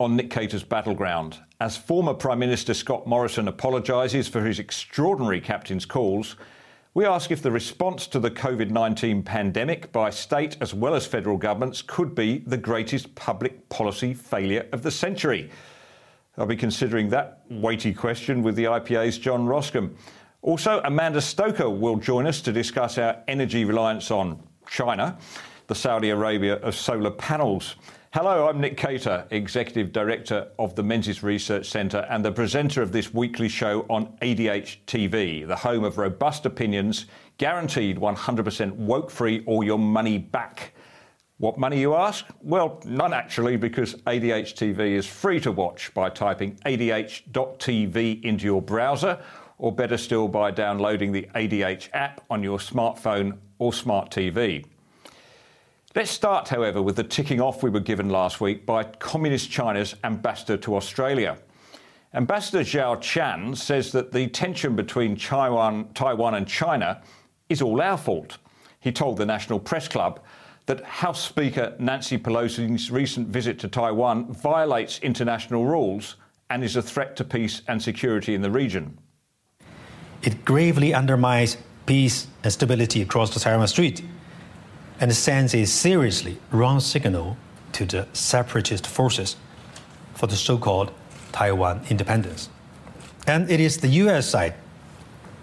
On Nick Cater's Battleground, as former Prime Minister Scott Morrison apologises for his extraordinary captain's calls, we ask if the response to the COVID 19 pandemic by state as well as federal governments could be the greatest public policy failure of the century. I'll be considering that weighty question with the IPA's John Roskam. Also, Amanda Stoker will join us to discuss our energy reliance on China, the Saudi Arabia of solar panels. Hello, I'm Nick Cater, Executive Director of the Menzies Research Centre and the presenter of this weekly show on ADH TV, the home of robust opinions, guaranteed 100% woke free or your money back. What money, you ask? Well, none actually, because ADH TV is free to watch by typing adh.tv into your browser, or better still, by downloading the ADH app on your smartphone or smart TV. Let's start, however, with the ticking off we were given last week by Communist China's ambassador to Australia. Ambassador Xiao Qian says that the tension between Taiwan, Taiwan and China is all our fault. He told the National Press Club that House Speaker Nancy Pelosi's recent visit to Taiwan violates international rules and is a threat to peace and security in the region. It gravely undermines peace and stability across the Taiwan Strait and sends a seriously wrong signal to the separatist forces for the so called Taiwan independence. And it is the US side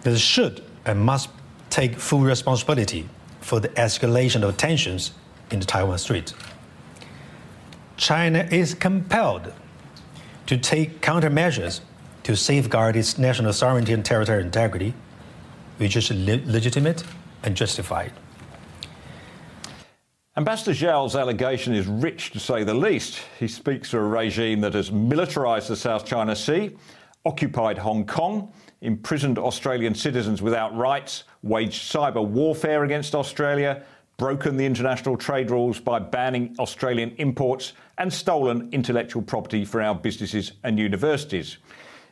that should and must take full responsibility for the escalation of tensions in the Taiwan Strait. China is compelled to take countermeasures to safeguard its national sovereignty and territorial integrity, which is le- legitimate and justified. Ambassador Xiao's allegation is rich to say the least. He speaks for a regime that has militarised the South China Sea, occupied Hong Kong, imprisoned Australian citizens without rights, waged cyber warfare against Australia, broken the international trade rules by banning Australian imports, and stolen intellectual property for our businesses and universities.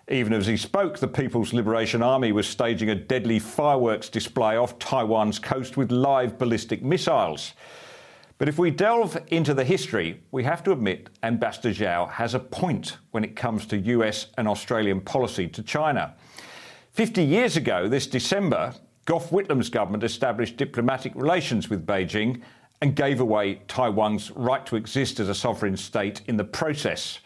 Even as he spoke, the People's Liberation Army was staging a deadly fireworks display off Taiwan's coast with live ballistic missiles. But if we delve into the history, we have to admit Ambassador Xiao has a point when it comes to US and Australian policy to China. 50 years ago, this December, Gough Whitlam's government established diplomatic relations with Beijing and gave away Taiwan's right to exist as a sovereign state in the process.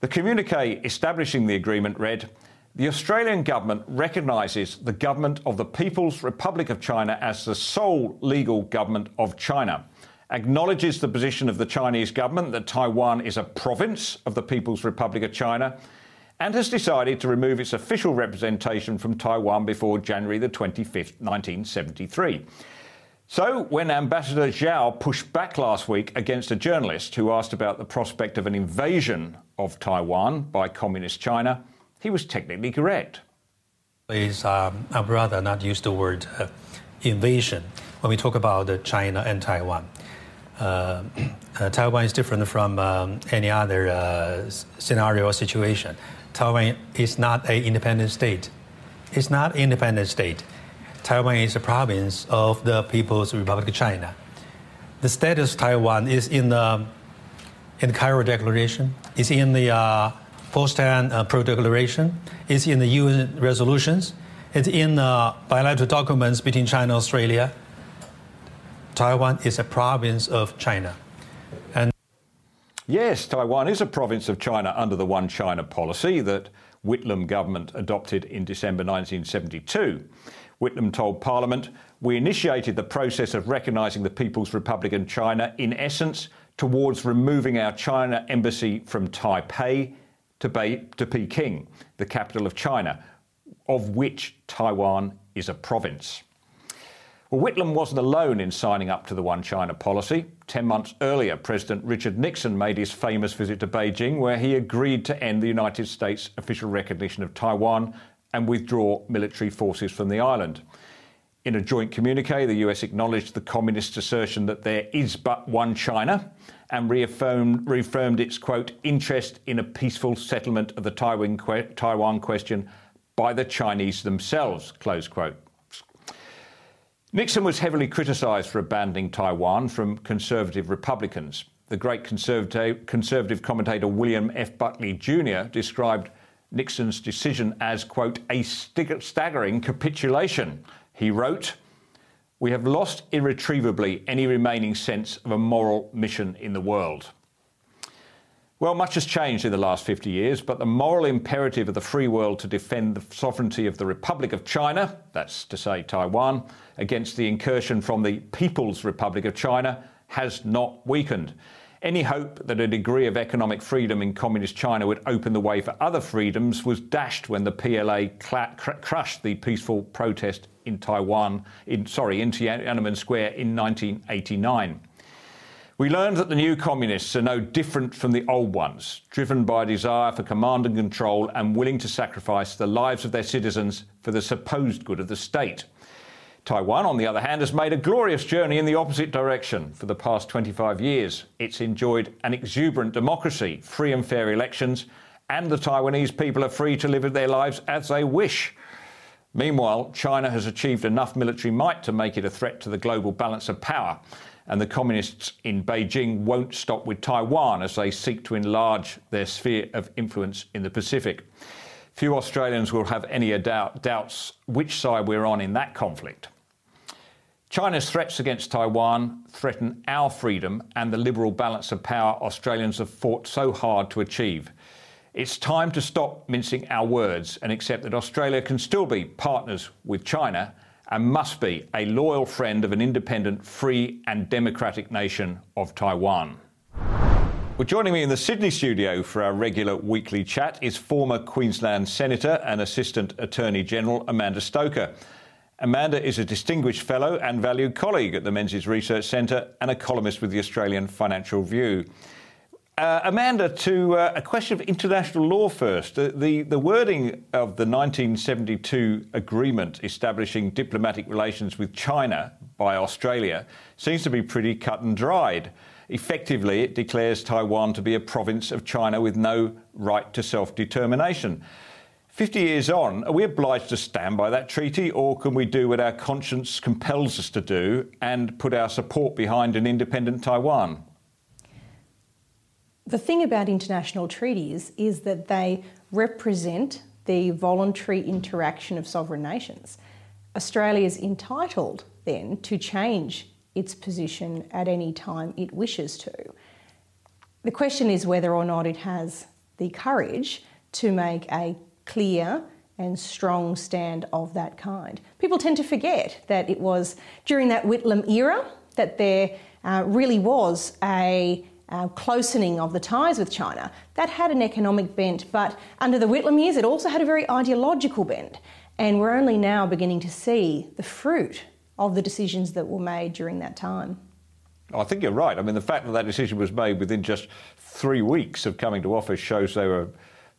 The communique establishing the agreement read The Australian government recognises the government of the People's Republic of China as the sole legal government of China acknowledges the position of the Chinese government that Taiwan is a province of the People's Republic of China, and has decided to remove its official representation from Taiwan before January the 25th, 1973. So, when Ambassador Xiao pushed back last week against a journalist who asked about the prospect of an invasion of Taiwan by Communist China, he was technically correct. Please, um, I'd rather not use the word uh, invasion when we talk about uh, China and Taiwan. Uh, uh, Taiwan is different from um, any other uh, scenario or situation. Taiwan is not an independent state. It's not an independent state. Taiwan is a province of the People's Republic of China. The status of Taiwan is in the, in the Cairo Declaration, is in the uh, Potsdam uh, Pro Declaration, is in the UN resolutions, it's in bilateral documents between China and Australia. Taiwan is a province of China. And yes, Taiwan is a province of China under the One China policy that Whitlam government adopted in December 1972. Whitlam told Parliament, We initiated the process of recognising the People's Republic of China, in essence, towards removing our China embassy from Taipei to, Be- to Peking, the capital of China, of which Taiwan is a province. Well, Whitlam wasn't alone in signing up to the One China policy. Ten months earlier, President Richard Nixon made his famous visit to Beijing, where he agreed to end the United States' official recognition of Taiwan and withdraw military forces from the island. In a joint communique, the US acknowledged the communist assertion that there is but one China and reaffirmed, reaffirmed its, quote, interest in a peaceful settlement of the Taiwan, Taiwan question by the Chinese themselves, close quote. Nixon was heavily criticised for abandoning Taiwan from conservative Republicans. The great conservative, conservative commentator William F. Buckley Jr. described Nixon's decision as, quote, a staggering capitulation. He wrote, We have lost irretrievably any remaining sense of a moral mission in the world. Well, much has changed in the last 50 years, but the moral imperative of the free world to defend the sovereignty of the Republic of China, that's to say Taiwan, against the incursion from the People's Republic of China, has not weakened. Any hope that a degree of economic freedom in communist China would open the way for other freedoms was dashed when the PLA cr- crushed the peaceful protest in Taiwan, in, sorry, in Tiananmen Square in 1989. We learned that the new communists are no different from the old ones, driven by a desire for command and control and willing to sacrifice the lives of their citizens for the supposed good of the state. Taiwan, on the other hand, has made a glorious journey in the opposite direction for the past 25 years. It's enjoyed an exuberant democracy, free and fair elections, and the Taiwanese people are free to live their lives as they wish. Meanwhile, China has achieved enough military might to make it a threat to the global balance of power and the communists in Beijing won't stop with Taiwan as they seek to enlarge their sphere of influence in the Pacific. Few Australians will have any doubt, doubts which side we're on in that conflict. China's threats against Taiwan threaten our freedom and the liberal balance of power Australians have fought so hard to achieve. It's time to stop mincing our words and accept that Australia can still be partners with China and must be a loyal friend of an independent, free, and democratic nation of Taiwan. Well, joining me in the Sydney studio for our regular weekly chat is former Queensland Senator and Assistant Attorney General Amanda Stoker. Amanda is a distinguished fellow and valued colleague at the Menzies Research Centre and a columnist with the Australian Financial Review. Uh, Amanda, to uh, a question of international law first. The, the, the, wording of the 1972 agreement establishing diplomatic relations with China by Australia seems to be pretty cut and dried. Effectively, it declares Taiwan to be a province of China with no right to self determination. 50 years on, are we obliged to stand by that treaty, or can we do what our conscience compels us to do and put our support behind an independent Taiwan? The thing about international treaties is that they represent the voluntary interaction of sovereign nations. Australia is entitled then to change its position at any time it wishes to. The question is whether or not it has the courage to make a clear and strong stand of that kind. People tend to forget that it was during that Whitlam era that there uh, really was a uh, closening of the ties with China, that had an economic bent, but under the Whitlam years, it also had a very ideological bent. And we're only now beginning to see the fruit of the decisions that were made during that time. I think you're right. I mean, the fact that that decision was made within just three weeks of coming to office shows they were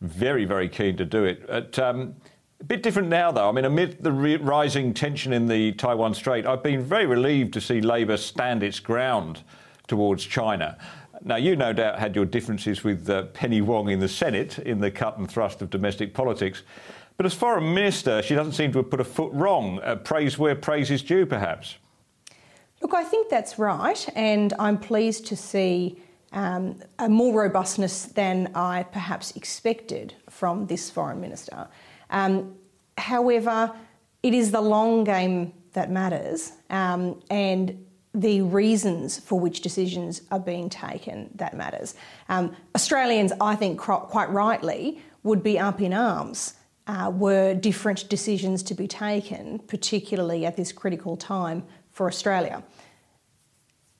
very, very keen to do it. But, um, a bit different now, though. I mean, amid the re- rising tension in the Taiwan Strait, I've been very relieved to see Labor stand its ground towards China. Now, you no doubt had your differences with uh, Penny Wong in the Senate in the cut and thrust of domestic politics. But as foreign minister, she doesn't seem to have put a foot wrong. Uh, praise where praise is due, perhaps. Look, I think that's right, and I'm pleased to see um, a more robustness than I perhaps expected from this foreign minister. Um, however, it is the long game that matters, um, and the reasons for which decisions are being taken that matters. Um, Australians, I think, quite rightly, would be up in arms uh, were different decisions to be taken, particularly at this critical time for Australia.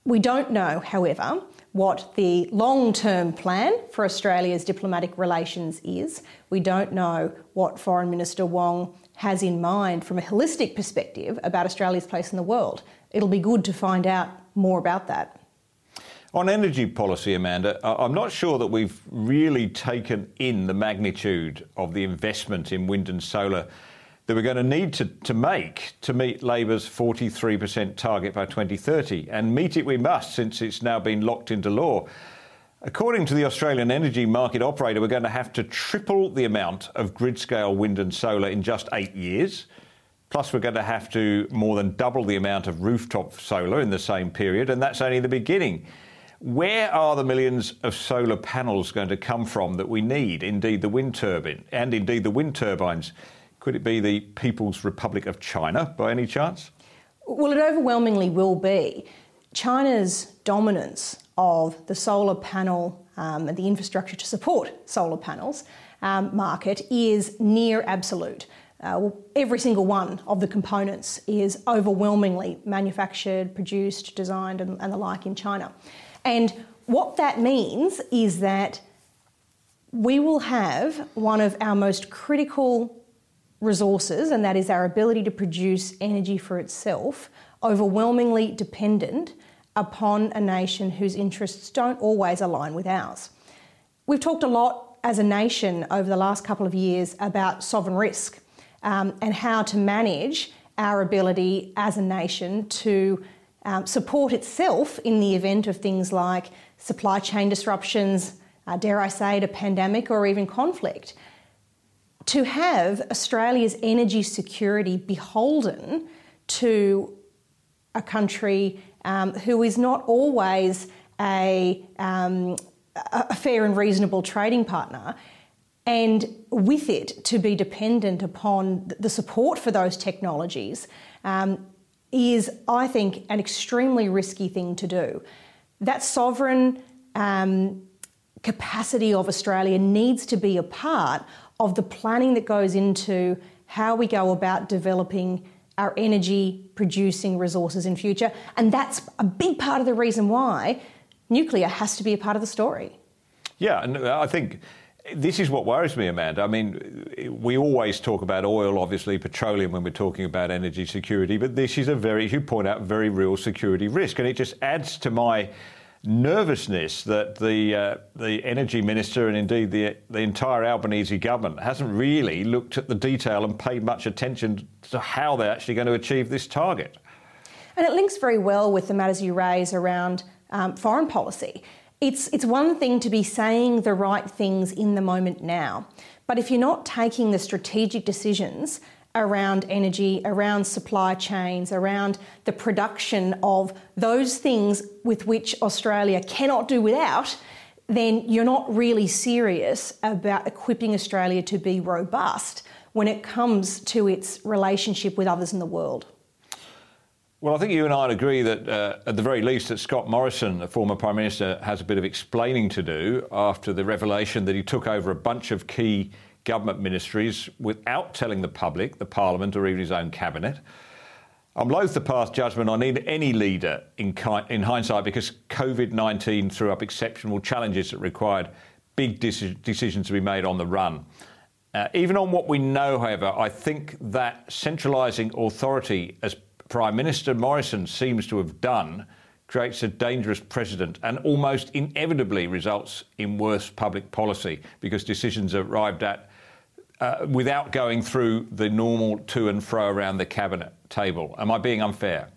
We don't know, however, what the long term plan for Australia's diplomatic relations is. We don't know what Foreign Minister Wong has in mind from a holistic perspective about Australia's place in the world. It'll be good to find out more about that. On energy policy, Amanda, I'm not sure that we've really taken in the magnitude of the investment in wind and solar that we're going to need to, to make to meet Labor's 43% target by 2030. And meet it we must, since it's now been locked into law. According to the Australian energy market operator, we're going to have to triple the amount of grid scale wind and solar in just eight years. Plus, we're going to have to more than double the amount of rooftop solar in the same period, and that's only the beginning. Where are the millions of solar panels going to come from that we need? Indeed, the wind turbine, and indeed the wind turbines. Could it be the People's Republic of China by any chance? Well, it overwhelmingly will be. China's dominance of the solar panel um, and the infrastructure to support solar panels um, market is near absolute. Uh, every single one of the components is overwhelmingly manufactured, produced, designed, and, and the like in China. And what that means is that we will have one of our most critical resources, and that is our ability to produce energy for itself, overwhelmingly dependent upon a nation whose interests don't always align with ours. We've talked a lot as a nation over the last couple of years about sovereign risk um, and how to manage our ability as a nation to um, support itself in the event of things like supply chain disruptions, uh, dare I say a pandemic or even conflict. To have Australia's energy security beholden to a country um, who is not always a, um, a fair and reasonable trading partner, and with it to be dependent upon the support for those technologies um, is, I think, an extremely risky thing to do. That sovereign um, capacity of Australia needs to be a part of the planning that goes into how we go about developing our energy producing resources in future. And that's a big part of the reason why nuclear has to be a part of the story. Yeah, and I think this is what worries me, Amanda. I mean, we always talk about oil, obviously, petroleum when we're talking about energy security, but this is a very, as you point out, very real security risk. And it just adds to my nervousness that the uh, the energy minister and indeed the the entire Albanese government hasn't really looked at the detail and paid much attention to how they're actually going to achieve this target. And it links very well with the matters you raise around um, foreign policy. It's it's one thing to be saying the right things in the moment now, but if you're not taking the strategic decisions around energy, around supply chains, around the production of those things with which Australia cannot do without, then you're not really serious about equipping Australia to be robust when it comes to its relationship with others in the world. Well, I think you and I agree that, uh, at the very least, that Scott Morrison, the former Prime Minister, has a bit of explaining to do after the revelation that he took over a bunch of key government ministries without telling the public, the Parliament, or even his own cabinet. I'm loath to pass judgment on any leader in, in hindsight because COVID 19 threw up exceptional challenges that required big decisions to be made on the run. Uh, even on what we know, however, I think that centralising authority, as Prime Minister Morrison seems to have done, creates a dangerous precedent and almost inevitably results in worse public policy because decisions are arrived at uh, without going through the normal to and fro around the cabinet table. Am I being unfair?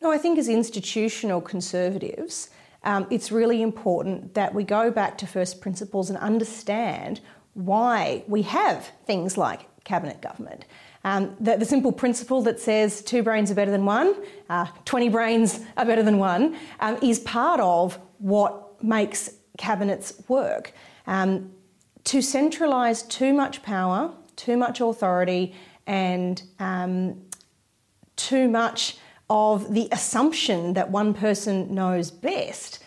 No, I think as institutional conservatives, um, it's really important that we go back to first principles and understand why we have things like cabinet government. Um, the, the, simple principle that says two brains are better than one, uh, 20 brains are better than one, um, is part of what makes cabinets work. Um, to centralise too much power, too much authority, and um, too much of the assumption that one person knows best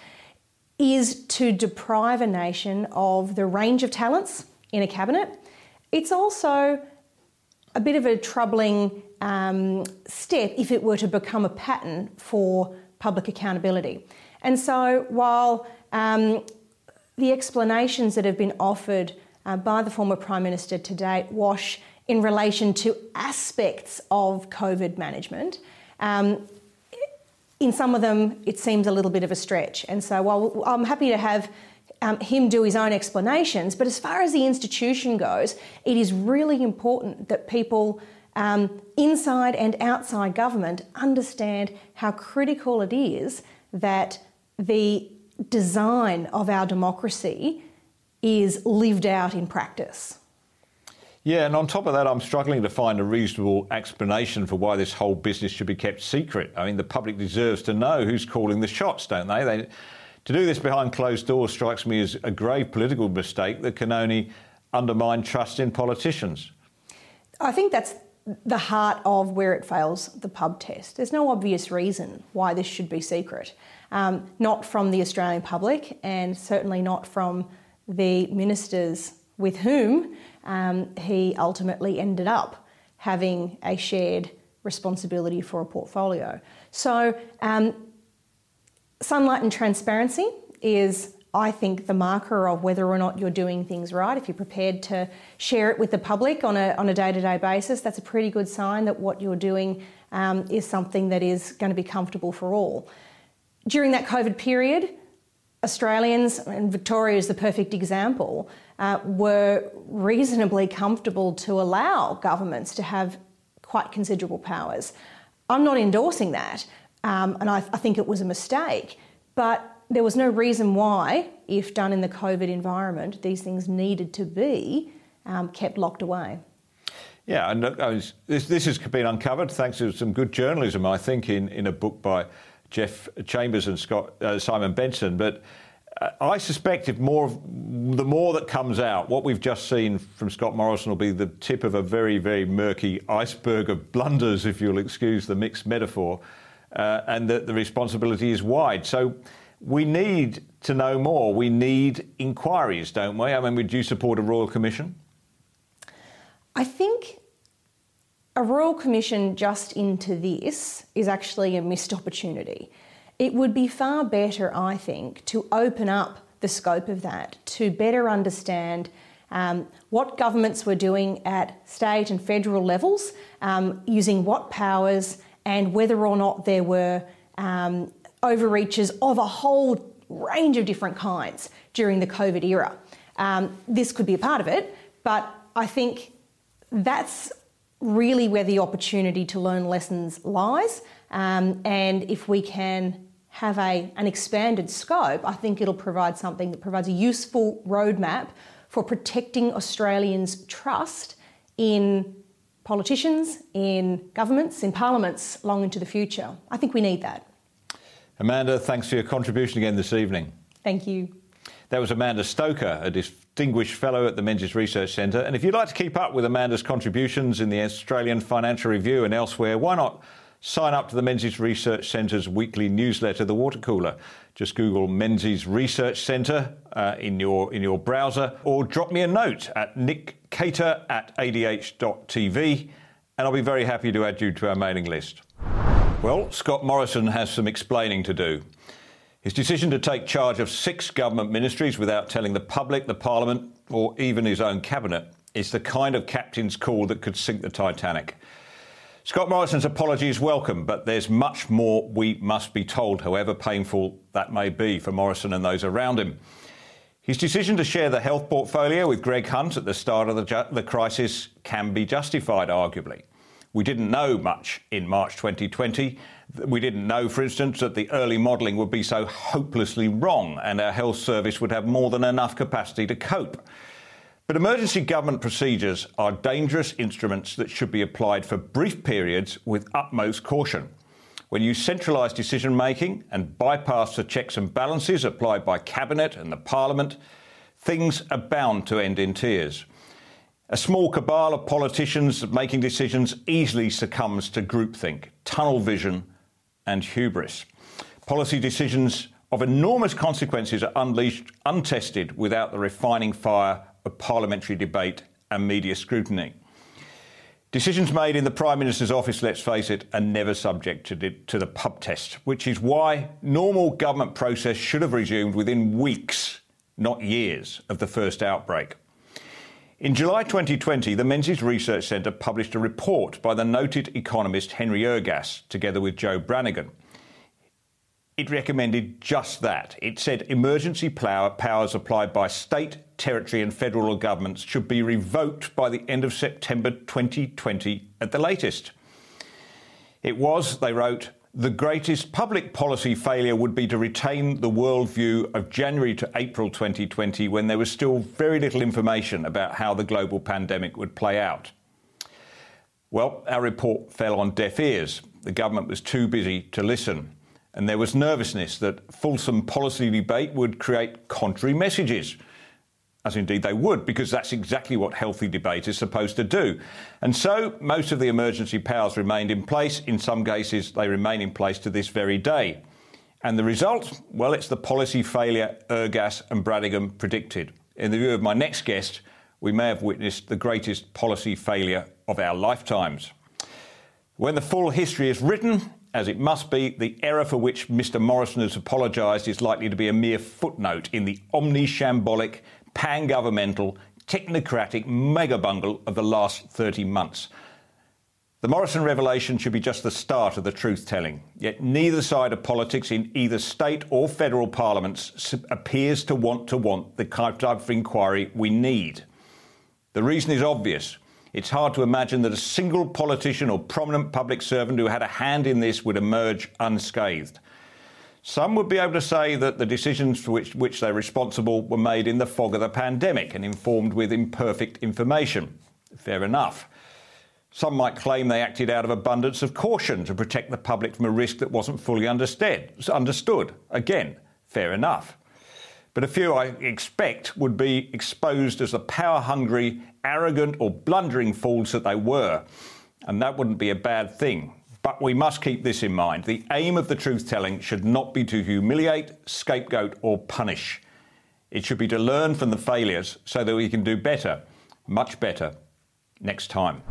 is to deprive a nation of the range of talents in a cabinet. It's also a bit of a troubling um, step if it were to become a pattern for public accountability. And so, while um, the explanations that have been offered uh, by the former Prime Minister to date wash in relation to aspects of COVID management, um, in some of them it seems a little bit of a stretch. And so, while I'm happy to have um, him do his own explanations. But as far as the institution goes, it is really important that people um, inside and outside government understand how critical it is that the design of our democracy is lived out in practice. Yeah, and on top of that, I'm struggling to find a reasonable explanation for why this whole business should be kept secret. I mean, the public deserves to know who's calling the shots, don't they? they to do this behind closed doors strikes me as a grave political mistake that can only undermine trust in politicians. I think that's the heart of where it fails the pub test. There's no obvious reason why this should be secret, um, not from the Australian public and certainly not from the ministers with whom um, he ultimately ended up having a shared responsibility for a portfolio. So um, Sunlight and transparency is, I think, the marker of whether or not you're doing things right. If you're prepared to share it with the public on a, on a day-to-day basis, that's a pretty good sign that what you're doing um, is something that is going to be comfortable for all. During that COVID period, Australians, and Victoria is the perfect example, uh, were reasonably comfortable to allow governments to have quite considerable powers. I'm not endorsing that, um, and I, I think it was a mistake. But there was no reason why, if done in the COVID environment, these things needed to be um, kept locked away. Yeah, and was, this, this has been uncovered thanks to some good journalism, I think, in, in a book by Geoff Chambers and Scott, uh, Simon Benson. But uh, I suspect if more, the more that comes out, what we've just seen from Scott Morrison will be the tip of a very, very murky iceberg of blunders, if you'll excuse the mixed metaphor uh, and that the responsibility is wide. So we need to know more. We need inquiries, don't we? I mean, would you support a royal commission? I think a royal commission just into this is actually a missed opportunity. It would be far better, I think, to open up the scope of that to better understand um, what governments were doing at state and federal levels, um, using what powers and whether or not there were um, overreaches of a whole range of different kinds during the COVID era. Um, this could be a part of it, but I think that's really where the opportunity to learn lessons lies. Um, and if we can have a, an expanded scope, I think it'll provide something that provides a useful roadmap for protecting Australians' trust in politicians, in governments, in parliaments long into the future. I think we need that. Amanda, thanks for your contribution again this evening. Thank you. That was Amanda Stoker, a distinguished fellow at the Menzies Research Centre. And if you'd like to keep up with Amanda's contributions in the Australian Financial Review and elsewhere, why not sign up to the Menzies Research Centre's weekly newsletter, The Water Cooler? Just Google Menzies Research Centre uh, in, your, in your browser or drop me a note at Nick cater at adh.tv, and I'll be very happy to add you to our mailing list. Well, Scott Morrison has some explaining to do. His decision to take charge of six government ministries without telling the public, the Parliament, or even his own cabinet is the kind of captain's call that could sink the Titanic. Scott Morrison's apology is welcome, but there's much more we must be told, however painful that may be for Morrison and those around him. His decision to share the health portfolio with Greg Hunt at the start of the, ju- the crisis can be justified, arguably. We didn't know much in March 2020. We didn't know, for instance, that the early modelling would be so hopelessly wrong and our health service would have more than enough capacity to cope. But emergency government procedures are dangerous instruments that should be applied for brief periods with utmost caution. When you centralise decision making and bypass the checks and balances applied by Cabinet and the Parliament, things are bound to end in tears. A small cabal of politicians making decisions easily succumbs to groupthink, tunnel vision, and hubris. Policy decisions of enormous consequences are unleashed untested without the refining fire of parliamentary debate and media scrutiny. Decisions made in the Prime Minister's office, let's face it, are never subject to, to the pub test, which is why normal government process should have resumed within weeks, not years, of the first outbreak. In July 2020, the Menzies Research Centre published a report by the noted economist Henry Ergas, together with Joe Brannigan. It recommended just that. It said emergency power powers applied by state, territory, and federal governments should be revoked by the end of September 2020 at the latest. It was, they wrote, the greatest public policy failure would be to retain the worldview of January to April 2020 when there was still very little information about how the global pandemic would play out. Well, our report fell on deaf ears. The government was too busy to listen. And there was nervousness that fulsome policy debate would create contrary messages as indeed they would, because that's exactly what healthy debate is supposed to do. And so most of the emergency powers remained in place. In some cases, they remain in place to this very day. And the result? Well, it's the policy failure Ergas and Brannigan predicted. In the view of my next guest, we may have witnessed the greatest policy failure of our lifetimes. When the full history is written, as it must be, the error for which Mr Morrison has apologised is likely to be a mere footnote in the omni-shambolic pan governmental, technocratic mega bungle of the last 30 months. The Morrison revelation should be just the start of the truth telling. Yet neither side of politics in either state or federal parliaments appears to want to want the kind of inquiry we need. The reason is obvious. It's hard to imagine that a single politician or prominent public servant who had a hand in this would emerge unscathed. Some would be able to say that the decisions for which, which they're responsible were made in the fog of the pandemic and informed with imperfect information. Fair enough. Some might claim they acted out of abundance of caution to protect the public from a risk that wasn't fully understood. Understood. Again, fair enough. But a few, I expect, would be exposed as the power hungry, arrogant, or blundering fools that they were. And that wouldn't be a bad thing. But we must keep this in mind. The aim of the truth telling should not be to humiliate, scapegoat, or punish. It should be to learn from the failures so that we can do better, much better, next time.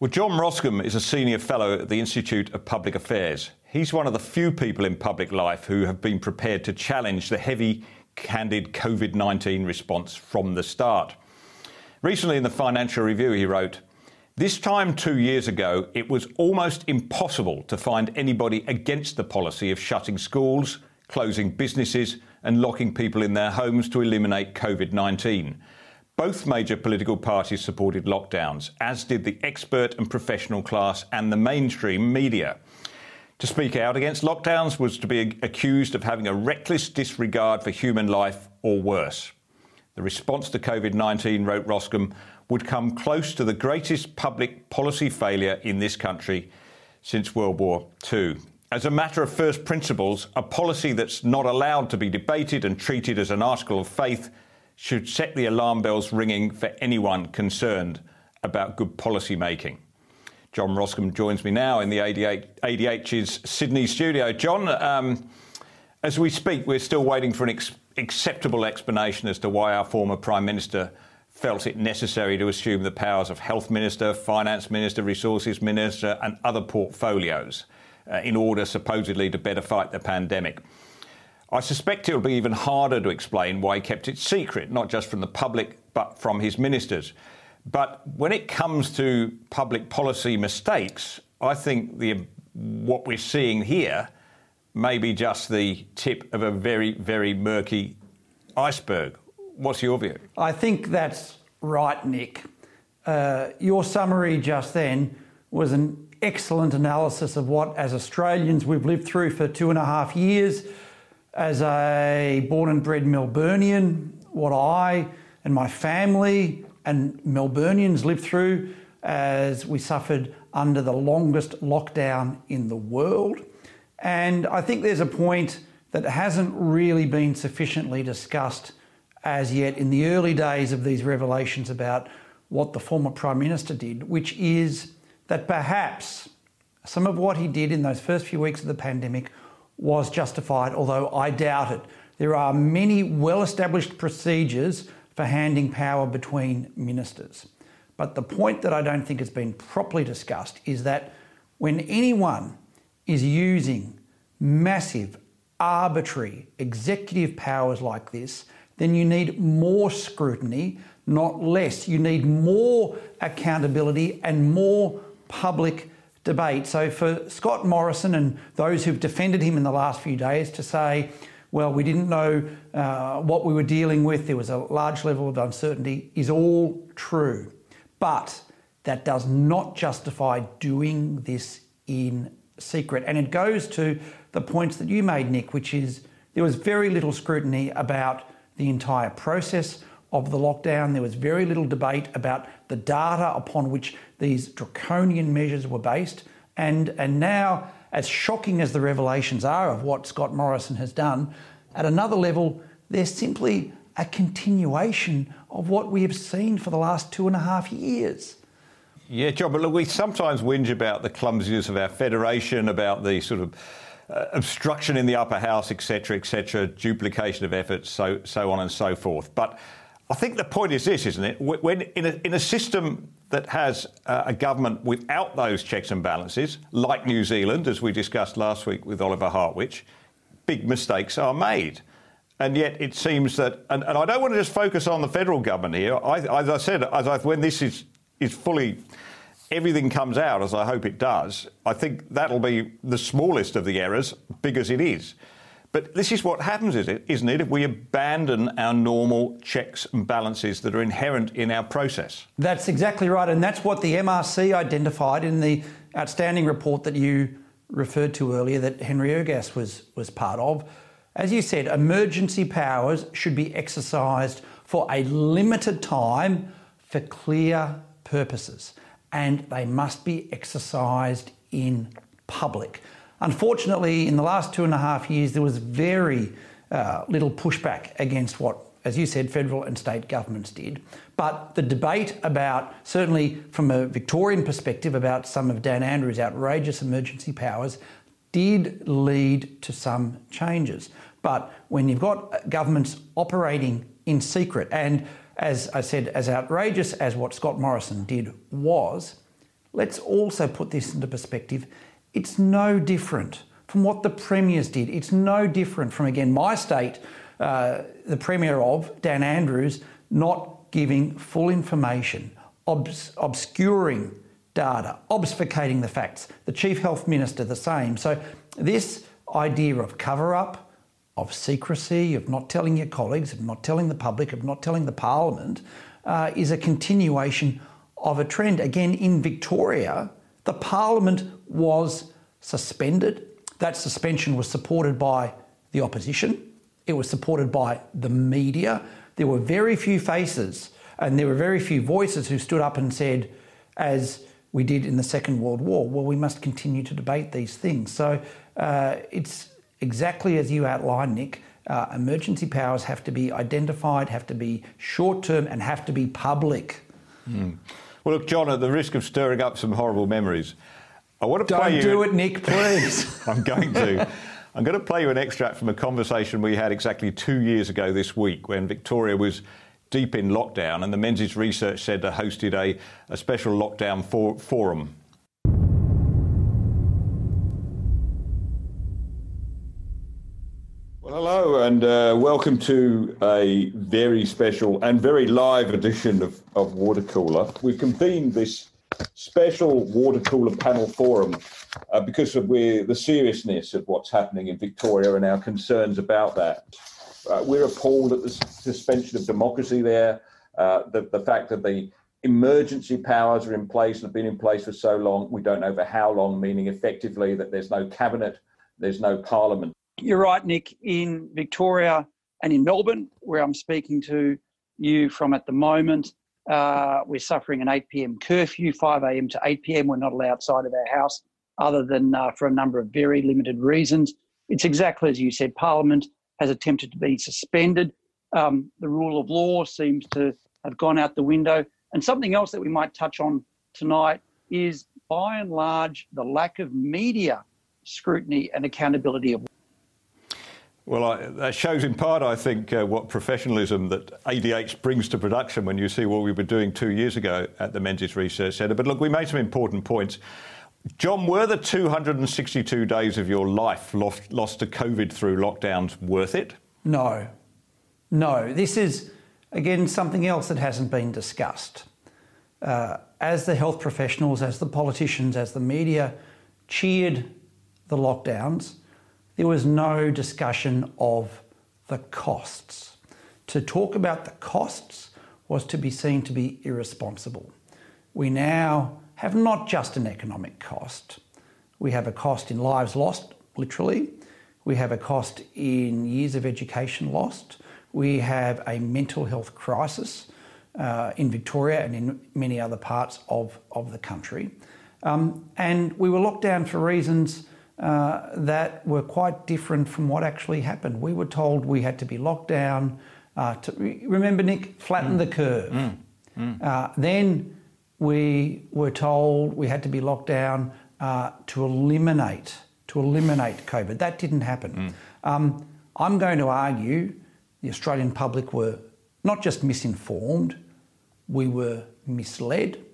Well, John Roskam is a senior fellow at the Institute of Public Affairs. He's one of the few people in public life who have been prepared to challenge the heavy handed COVID 19 response from the start. Recently, in the Financial Review, he wrote, this time two years ago, it was almost impossible to find anybody against the policy of shutting schools, closing businesses, and locking people in their homes to eliminate COVID 19. Both major political parties supported lockdowns, as did the expert and professional class and the mainstream media. To speak out against lockdowns was to be accused of having a reckless disregard for human life or worse. The response to COVID 19, wrote Roskam, would come close to the greatest public policy failure in this country since World War II. As a matter of first principles, a policy that's not allowed to be debated and treated as an article of faith should set the alarm bells ringing for anyone concerned about good policy making. John Roskam joins me now in the ADH's Sydney studio. John, um, as we speak, we're still waiting for an ex- acceptable explanation as to why our former Prime Minister felt it necessary to assume the powers of Health Minister, Finance Minister, Resources Minister, and other portfolios uh, in order supposedly to better fight the pandemic. I suspect it will be even harder to explain why he kept it secret, not just from the public, but from his ministers. But when it comes to public policy mistakes, I think the, what we're seeing here may be just the tip of a very, very murky iceberg. What's your view? I think that's right, Nick. Uh, your summary just then was an excellent analysis of what, as Australians, we've lived through for two and a half years. As a born and bred Melburnian, what I and my family and Melburnians lived through as we suffered under the longest lockdown in the world. And I think there's a point that hasn't really been sufficiently discussed as yet in the early days of these revelations about what the former Prime Minister did, which is that perhaps some of what he did in those first few weeks of the pandemic was justified, although I doubt it. There are many well established procedures for handing power between ministers. But the point that I don't think has been properly discussed is that when anyone is using massive, arbitrary executive powers like this, then you need more scrutiny, not less. You need more accountability and more public debate. So for Scott Morrison and those who've defended him in the last few days to say, well, we didn't know uh, what we were dealing with, there was a large level of uncertainty, is all true. But that does not justify doing this in secret. And it goes to the points that you made, Nick, which is there was very little scrutiny about the entire process of the lockdown. There was very little debate about the data upon which these draconian measures were based. And, and now, as shocking as the revelations are of what Scott Morrison has done, at another level, they're simply a continuation of what we have seen for the last two and a half years. Yeah, John, but look, we sometimes whinge about the clumsiness of our federation, about the sort of uh, obstruction in the upper house, etc., etc., duplication of efforts, so so on and so forth. But I think the point is this, isn't it? When in a, in a system that has uh, a government without those checks and balances, like New Zealand, as we discussed last week with Oliver Hartwich, big mistakes are made. And yet it seems that, and, and I don't want to just focus on the federal government here. I, as I said, as I, when this is, is fully, everything comes out, as I hope it does, I think that'll be the smallest of the errors, big as it is. But this is what happens, isn't it, if we abandon our normal checks and balances that are inherent in our process? That's exactly right. And that's what the MRC identified in the outstanding report that you referred to earlier that Henry Ergas was, was part of. As you said, emergency powers should be exercised for a limited time for clear purposes, and they must be exercised in public. Unfortunately, in the last two and a half years, there was very uh, little pushback against what, as you said, federal and state governments did. But the debate about, certainly from a Victorian perspective, about some of Dan Andrews' outrageous emergency powers did lead to some changes. But when you've got governments operating in secret, and as I said, as outrageous as what Scott Morrison did was, let's also put this into perspective. It's no different from what the premiers did. It's no different from, again, my state, uh, the premier of, Dan Andrews, not giving full information, obs- obscuring data, obfuscating the facts. The Chief Health Minister, the same. So, this idea of cover up, of secrecy, of not telling your colleagues, of not telling the public, of not telling the Parliament, uh, is a continuation of a trend. Again, in Victoria, the Parliament was suspended. That suspension was supported by the opposition, it was supported by the media. There were very few faces and there were very few voices who stood up and said, as we did in the Second World War, well, we must continue to debate these things. So uh, it's exactly as you outlined, Nick. Uh, emergency powers have to be identified, have to be short term, and have to be public. Mm. Well, look, John, at the risk of stirring up some horrible memories, I want to Don't play you. do it, Nick, please. I'm going to. I'm going to play you an extract from a conversation we had exactly two years ago this week when Victoria was deep in lockdown and the Menzies Research Centre hosted a, a special lockdown for, forum. Well, hello, and uh, welcome to a very special and very live edition of, of Water Cooler. We've convened this special Water Cooler panel forum uh, because of the seriousness of what's happening in Victoria and our concerns about that. Uh, we're appalled at the suspension of democracy there, uh, the, the fact that the emergency powers are in place and have been in place for so long. We don't know for how long, meaning effectively that there's no cabinet, there's no parliament. You're right, Nick. In Victoria and in Melbourne, where I'm speaking to you from at the moment. Uh, we're suffering an 8 p.m. curfew, 5 a.m. to 8 p.m. We're not allowed outside of our house other than uh, for a number of very limited reasons. It's exactly as you said, Parliament has attempted to be suspended. Um, the rule of law seems to have gone out the window. And something else that we might touch on tonight is by and large the lack of media scrutiny and accountability of well, I, that shows in part, I think, uh, what professionalism that ADH brings to production when you see what we were doing two years ago at the Menzies Research Centre. But look, we made some important points. John, were the 262 days of your life lost, lost to COVID through lockdowns worth it? No. No. This is, again, something else that hasn't been discussed. Uh, as the health professionals, as the politicians, as the media cheered the lockdowns, there was no discussion of the costs. To talk about the costs was to be seen to be irresponsible. We now have not just an economic cost, we have a cost in lives lost, literally, we have a cost in years of education lost, we have a mental health crisis. Uh, in Victoria and in many other parts of, of the country. Um, and we were locked down for reasons uh, that were quite different from what actually happened. We were told we had to be locked down. Uh, to, remember, Nick, flatten mm. the curve. Mm. Mm. Uh, then we were told we had to be locked down uh, to eliminate to eliminate COVID. That didn't happen. Mm. Um, I'm going to argue the Australian public were not just misinformed, we were misled.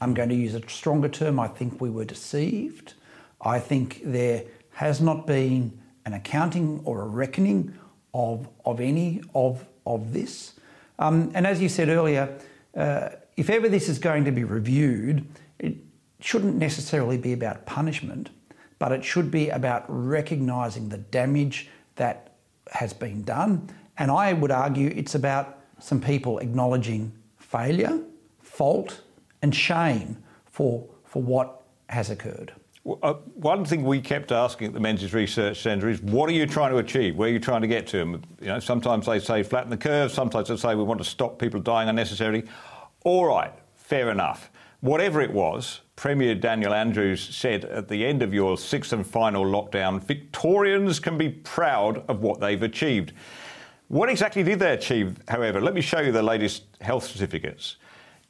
I'm going to use a stronger term. I think we were deceived. I think there has not been an accounting or a reckoning of, of any of, of this. Um, and as you said earlier, uh, if ever this is going to be reviewed, it shouldn't necessarily be about punishment, but it should be about recognising the damage that has been done. And I would argue it's about some people acknowledging failure, fault, and shame for, for what has occurred. Uh, one thing we kept asking at the Menzies Research Centre is, what are you trying to achieve? Where are you trying to get to? And, you know, sometimes they say flatten the curve. Sometimes they say we want to stop people dying unnecessarily. All right, fair enough. Whatever it was, Premier Daniel Andrews said at the end of your sixth and final lockdown, Victorians can be proud of what they've achieved. What exactly did they achieve, however? Let me show you the latest health certificates.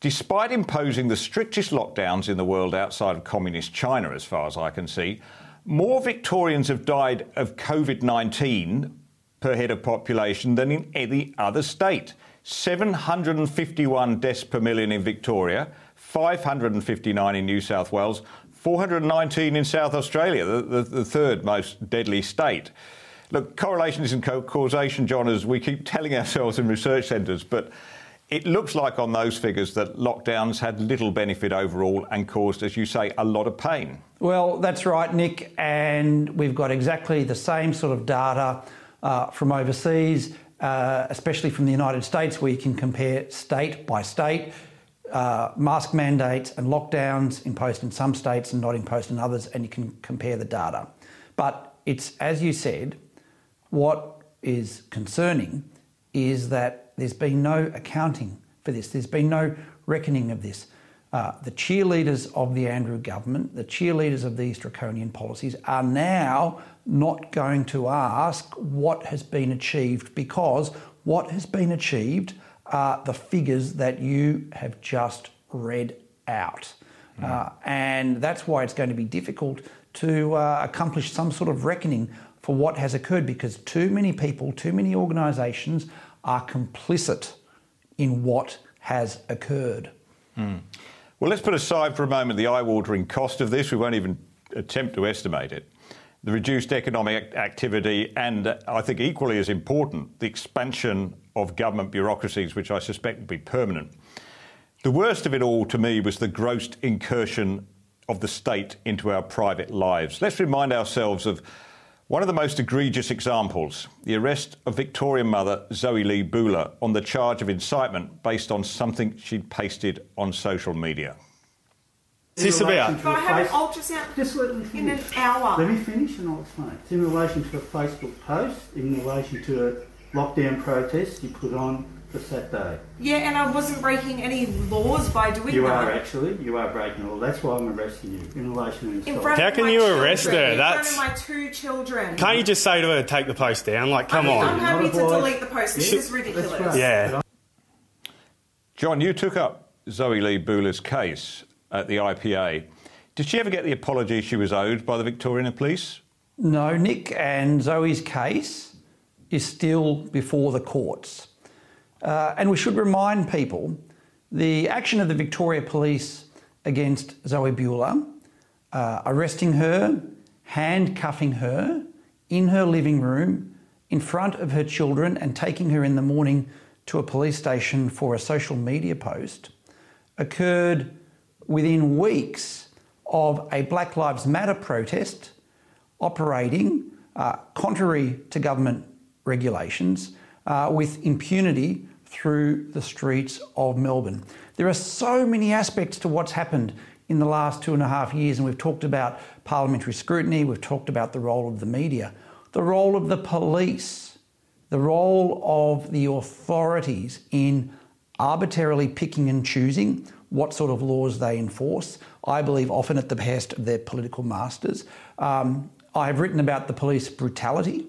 Despite imposing the strictest lockdowns in the world outside of communist China, as far as I can see, more Victorians have died of COVID 19 per head of population than in any other state. 751 deaths per million in Victoria, 559 in New South Wales, 419 in South Australia, the, the, the third most deadly state. Look, correlation isn't causation, John, as we keep telling ourselves in research centres, but it looks like on those figures that lockdowns had little benefit overall and caused, as you say, a lot of pain. Well, that's right, Nick, and we've got exactly the same sort of data uh, from overseas, uh, especially from the United States, where you can compare state by state. Uh, mask mandates and lockdowns imposed in some states and not imposed in others, and you can compare the data. But it's, as you said, what is concerning is that there's been no accounting for this. There's been no reckoning of this. Uh, the cheerleaders of the Andrew government, the cheerleaders of these draconian policies, are now not going to ask what has been achieved because what has been achieved are the figures that you have just read out. Mm. Uh, and that's why it's going to be difficult to uh, accomplish some sort of reckoning for what has occurred because too many people, too many organisations are complicit in what has occurred. Mm. Well, let's put aside for a moment the eye watering cost of this. We won't even attempt to estimate it. The reduced economic activity, and I think equally as important, the expansion of government bureaucracies, which I suspect will be permanent. The worst of it all to me was the gross incursion of the state into our private lives. Let's remind ourselves of one of the most egregious examples the arrest of Victorian mother Zoe Lee Buhler on the charge of incitement based on something she'd pasted on social media. Is this about? If I have an ultrasound Just let me in an hour. Let me finish and I'll explain. It's in relation to a Facebook post, in relation to a lockdown protest you put on just that day. Yeah, and I wasn't breaking any laws by doing You that. are actually. You are breaking the law. That's why I'm arresting you in relation to In front How of can my you children, arrest her? In That's- front of my two children. Can't you just say to her, take the post down? Like, come I'm, on. I'm happy Not to a boy. delete the post. This Yeah. is ridiculous. That's right. Yeah. John, you took up Zoe Lee Buhler's case at the IPA. Did she ever get the apology she was owed by the Victorian Police? No, Nick and Zoe's case is still before the courts. Uh, and we should remind people the action of the Victoria Police against Zoe Buhler, uh, arresting her, handcuffing her in her living room in front of her children and taking her in the morning to a police station for a social media post, occurred within weeks of a Black Lives Matter protest operating uh, contrary to government regulations uh, with impunity through the streets of Melbourne. There are so many aspects to what's happened in the last two and a half years, and we've talked about parliamentary scrutiny, we've talked about the role of the media, the role of the police, the role of the authorities in arbitrarily picking and choosing what sort of laws they enforce. I believe often at the behest of their political masters. Um, I've written about the police brutality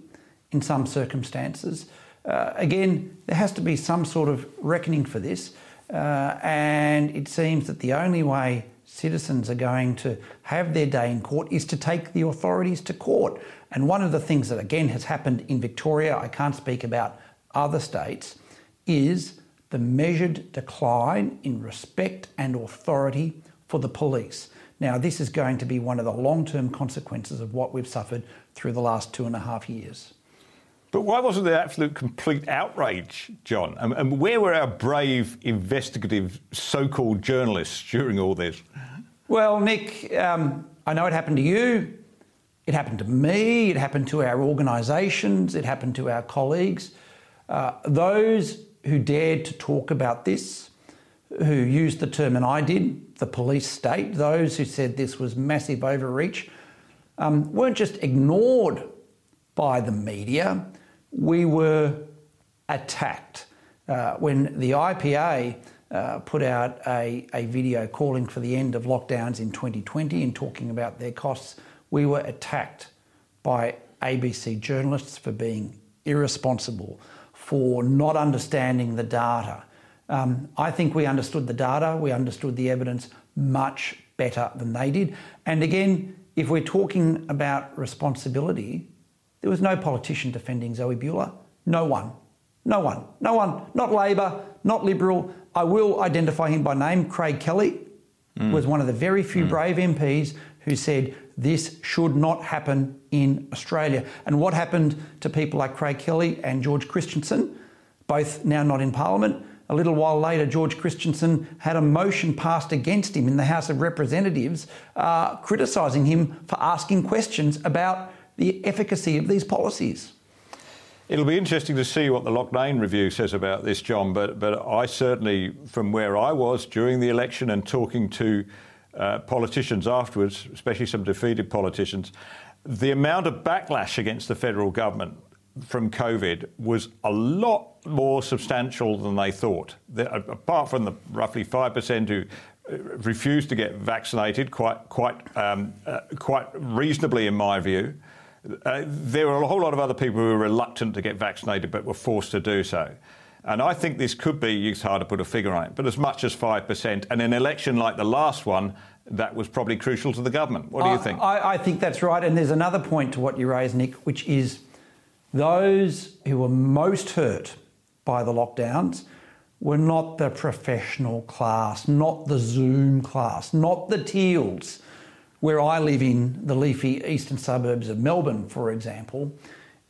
in some circumstances. Uh, again, there has to be some sort of reckoning for this, uh, and it seems that the only way citizens are going to have their day in court is to take the authorities to court. And one of the things that, again, has happened in Victoria, I can't speak about other states, is the measured decline in respect and authority for the police. Now, this is going to be one of the long term consequences of what we've suffered through the last two and a half years. But why wasn't there absolute complete outrage, John? And, and where were our brave, investigative so called journalists during all this? Well, Nick, um, I know it happened to you. It happened to me. It happened to our organisations. It happened to our colleagues. Uh, those who dared to talk about this, who used the term, and I did, the police state, those who said this was massive overreach, um, weren't just ignored by the media. We were attacked. Uh, when the IPA uh, put out a, a video calling for the end of lockdowns in 2020 and talking about their costs, we were attacked by ABC journalists for being irresponsible, for not understanding the data. Um, I think we understood the data, we understood the evidence much better than they did. And again, if we're talking about responsibility, there was no politician defending Zoe Buhler. No one. No one. No one. Not Labor, not Liberal. I will identify him by name. Craig Kelly was one of the very few brave MPs who said this should not happen in Australia. And what happened to people like Craig Kelly and George Christensen, both now not in Parliament? A little while later, George Christensen had a motion passed against him in the House of Representatives, uh, criticising him for asking questions about the efficacy of these policies. It'll be interesting to see what the Lockdown review says about this, John. But but I certainly, from where I was during the election and talking to uh, politicians afterwards, especially some defeated politicians, the amount of backlash against the federal government from COVID was a lot more substantial than they thought. The, apart from the roughly five percent who uh, refused to get vaccinated, quite quite um, uh, quite reasonably, in my view. Uh, there were a whole lot of other people who were reluctant to get vaccinated but were forced to do so. And I think this could be, it's hard to put a figure on it, but as much as 5%. And an election like the last one, that was probably crucial to the government. What do you I- think? I, I think that's right. And there's another point to what you raised, Nick, which is those who were most hurt by the lockdowns were not the professional class, not the Zoom class, not the teals. Where I live in the leafy eastern suburbs of Melbourne, for example,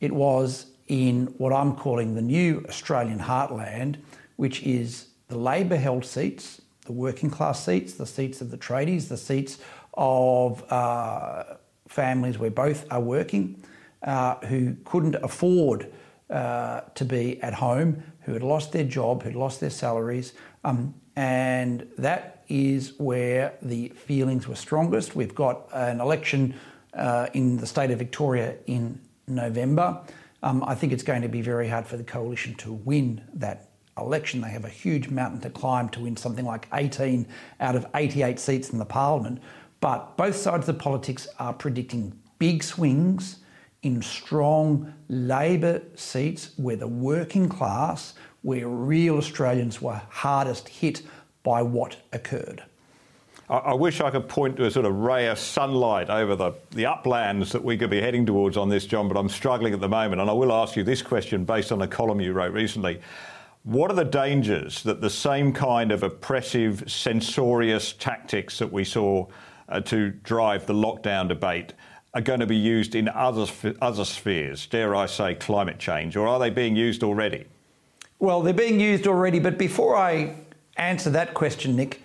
it was in what I'm calling the new Australian heartland, which is the Labor held seats, the working class seats, the seats of the tradies, the seats of uh, families where both are working, uh, who couldn't afford uh, to be at home, who had lost their job, who'd lost their salaries. Um, and that is where the feelings were strongest. We've got an election uh, in the state of Victoria in November. Um, I think it's going to be very hard for the coalition to win that election. They have a huge mountain to climb to win something like 18 out of 88 seats in the parliament. But both sides of politics are predicting big swings in strong Labor seats where the working class, where real Australians were hardest hit by what occurred. I, wish I could point to a sort of ray of sunlight over the, the uplands that we could be heading towards on this, John, but I'm struggling at the moment. And I will ask you this question based on a column you wrote recently. What are the dangers that the same kind of oppressive, censorious tactics that we saw uh, to drive the lockdown debate are going to be used in other, other spheres, dare I say climate change, or are they being used already? Well, they're being used already, but before I answer that question, Nick,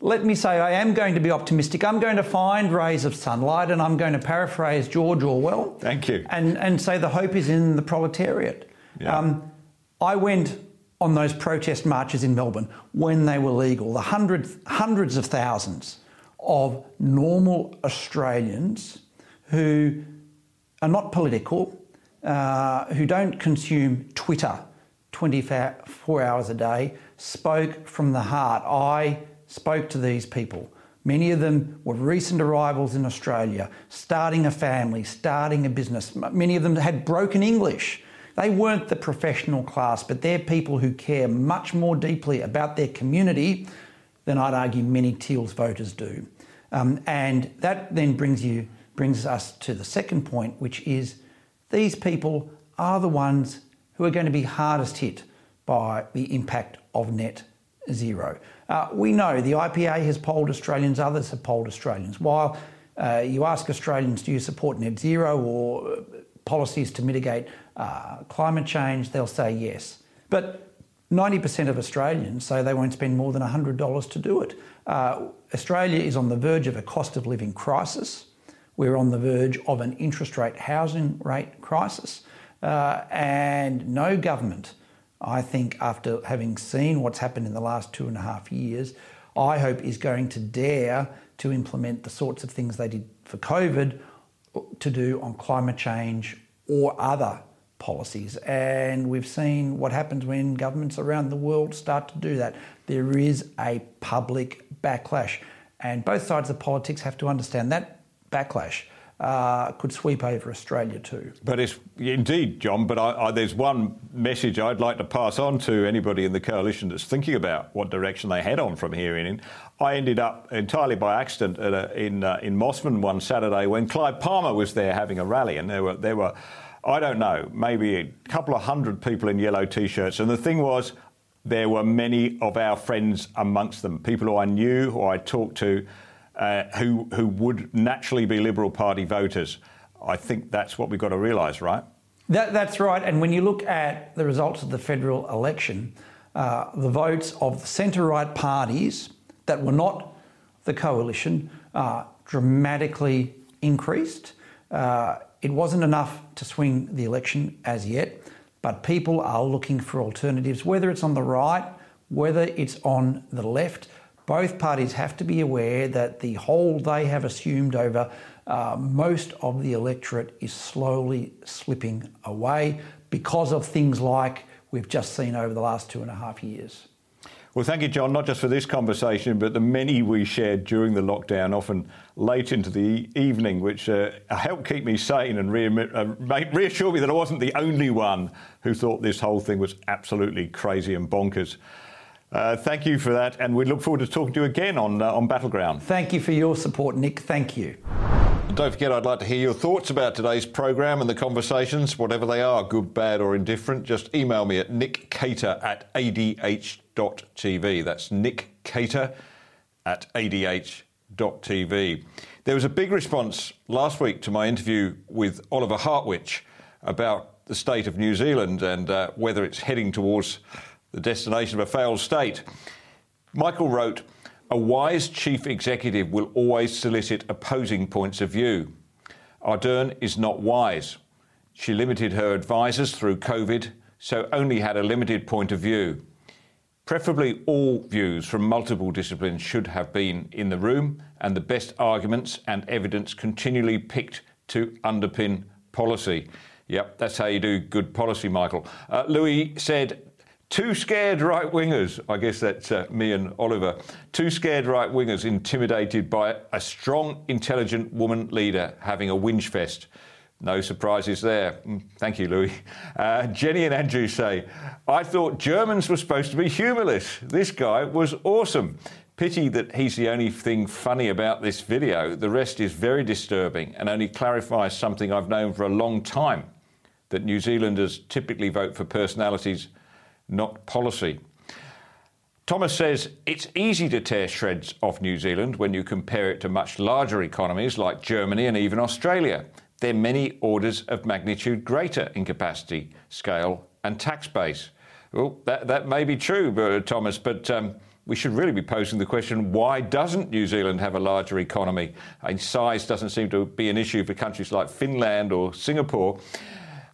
let me say I am going to be optimistic. I'm going to find rays of sunlight and I'm going to paraphrase George Orwell. Thank you. And, and say the hope is in the proletariat. Yeah. Um, I went on those protest marches in Melbourne when they were legal, the hundreds, hundreds of thousands of normal Australians who are not political, uh, who don't consume Twitter 24 hours a day, spoke from the heart. I spoke to these people. Many of them were recent arrivals in Australia, starting a family, starting a business. Many of them had broken English. They weren't the professional class, but they're people who care much more deeply about their community than I'd argue many Teals voters do. Um, and that then brings you brings us to the second point, which is these people are the ones who are going to be hardest hit by the impact of net zero. Uh, we know the IPA has polled Australians, others have polled Australians. While uh, you ask Australians, do you support net zero or policies to mitigate uh, climate change, they'll say yes. But 90% of Australians say they won't spend more than $100 to do it. Uh, Australia is on the verge of a cost of living crisis. We're on the verge of an interest rate housing rate crisis. Uh, and no government I think after having seen what's happened in the last two and a half years, I hope is going to dare to implement the sorts of things they did for COVID to do on climate change or other policies. And we've seen what happens when governments around the world start to do that. There is a public backlash. And both sides of politics have to understand that backlash uh, could sweep over Australia too. But it's indeed, John. But I, I, there's one message I'd like to pass on to anybody in the coalition that's thinking about what direction they head on from here in. I ended up entirely by accident a, in uh, in Mosman one Saturday when Clive Palmer was there having a rally, and there were there were. I don't know, maybe a couple of hundred people in yellow t-shirts. And the thing was, there were many of our friends amongst them, people who I knew, who I talked to, uh, who, who would naturally be Liberal Party voters. I think that's what we've got to realise, right? That, that's right. And when you look at the results of the federal election, uh, the votes of the centre right parties that were not the coalition uh, dramatically increased. Uh, it wasn't enough to swing the election as yet, but people are looking for alternatives, whether it's on the right, whether it's on the left both parties have to be aware that the hold they have assumed over uh, most of the electorate is slowly slipping away because of things like we've just seen over the last two and a half years. Well, thank you, John, not just for this conversation, but the many we shared during the lockdown, often late into the evening, which uh, helped keep me sane and re- uh, reassure me that I wasn't the only one who thought this whole thing was absolutely crazy and bonkers. Uh, thank you for that, and we look forward to talking to you again on, uh, on Battleground. Thank you for your support, Nick. Thank you. Don't forget, I'd like to hear your thoughts about today's programme and the conversations, whatever they are, good, bad, or indifferent. Just email me at nickcater at adh.tv. That's nickcater at adh.tv. There was a big response last week to my interview with Oliver Hartwich about the state of New Zealand and uh, whether it's heading towards the destination of a failed state. Michael wrote, A wise chief executive will always solicit opposing points of view. Ardern is not wise. She limited her advisors through COVID, so only had a limited point of view. Preferably all views from multiple disciplines should have been in the room and the best arguments and evidence continually picked to underpin policy. Yep, that's how you do good policy, Michael. Uh, Louis said Two scared right wingers, I guess that's uh, me and Oliver, two scared right wingers intimidated by a strong, intelligent woman leader having a whinge fest. No surprises there. Mm, thank you, Louis. Uh, Jenny and Andrew say, I thought Germans were supposed to be humourless. This guy was awesome. Pity that he's the only thing funny about this video. The rest is very disturbing and only clarifies something I've known for a long time that New Zealanders typically vote for personalities, not policy. Thomas says it's easy to tear shreds off New Zealand when you compare it to much larger economies like Germany and even Australia. They're many orders of magnitude greater in capacity, scale, and tax base. Well, that, that may be true, Thomas, but um, we should really be posing the question why doesn't New Zealand have a larger economy? And size doesn't seem to be an issue for countries like Finland or Singapore.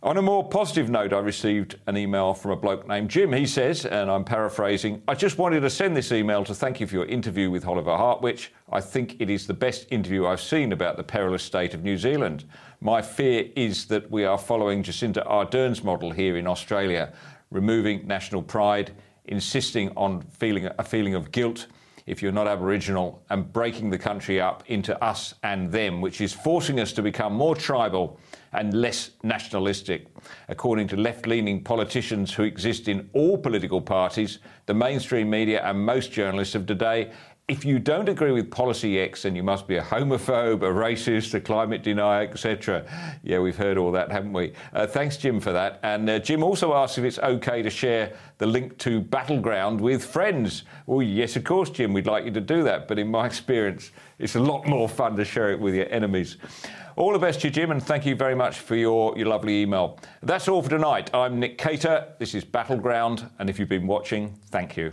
On a more positive note, I received an email from a bloke named Jim. He says, and I'm paraphrasing, I just wanted to send this email to thank you for your interview with Oliver Hartwich. I think it is the best interview I've seen about the perilous state of New Zealand. My fear is that we are following Jacinda Ardern's model here in Australia, removing national pride, insisting on feeling a feeling of guilt if you're not Aboriginal, and breaking the country up into us and them, which is forcing us to become more tribal and less nationalistic. According to left leaning politicians who exist in all political parties, the mainstream media, and most journalists of today, if you don't agree with policy X, then you must be a homophobe, a racist, a climate denier, etc. Yeah, we've heard all that, haven't we? Uh, thanks, Jim, for that. And uh, Jim also asks if it's okay to share the link to Battleground with friends. Well, yes, of course, Jim, we'd like you to do that. But in my experience, it's a lot more fun to share it with your enemies. All the best to you, Jim, and thank you very much for your, your lovely email. That's all for tonight. I'm Nick Cater. This is Battleground, and if you've been watching, thank you.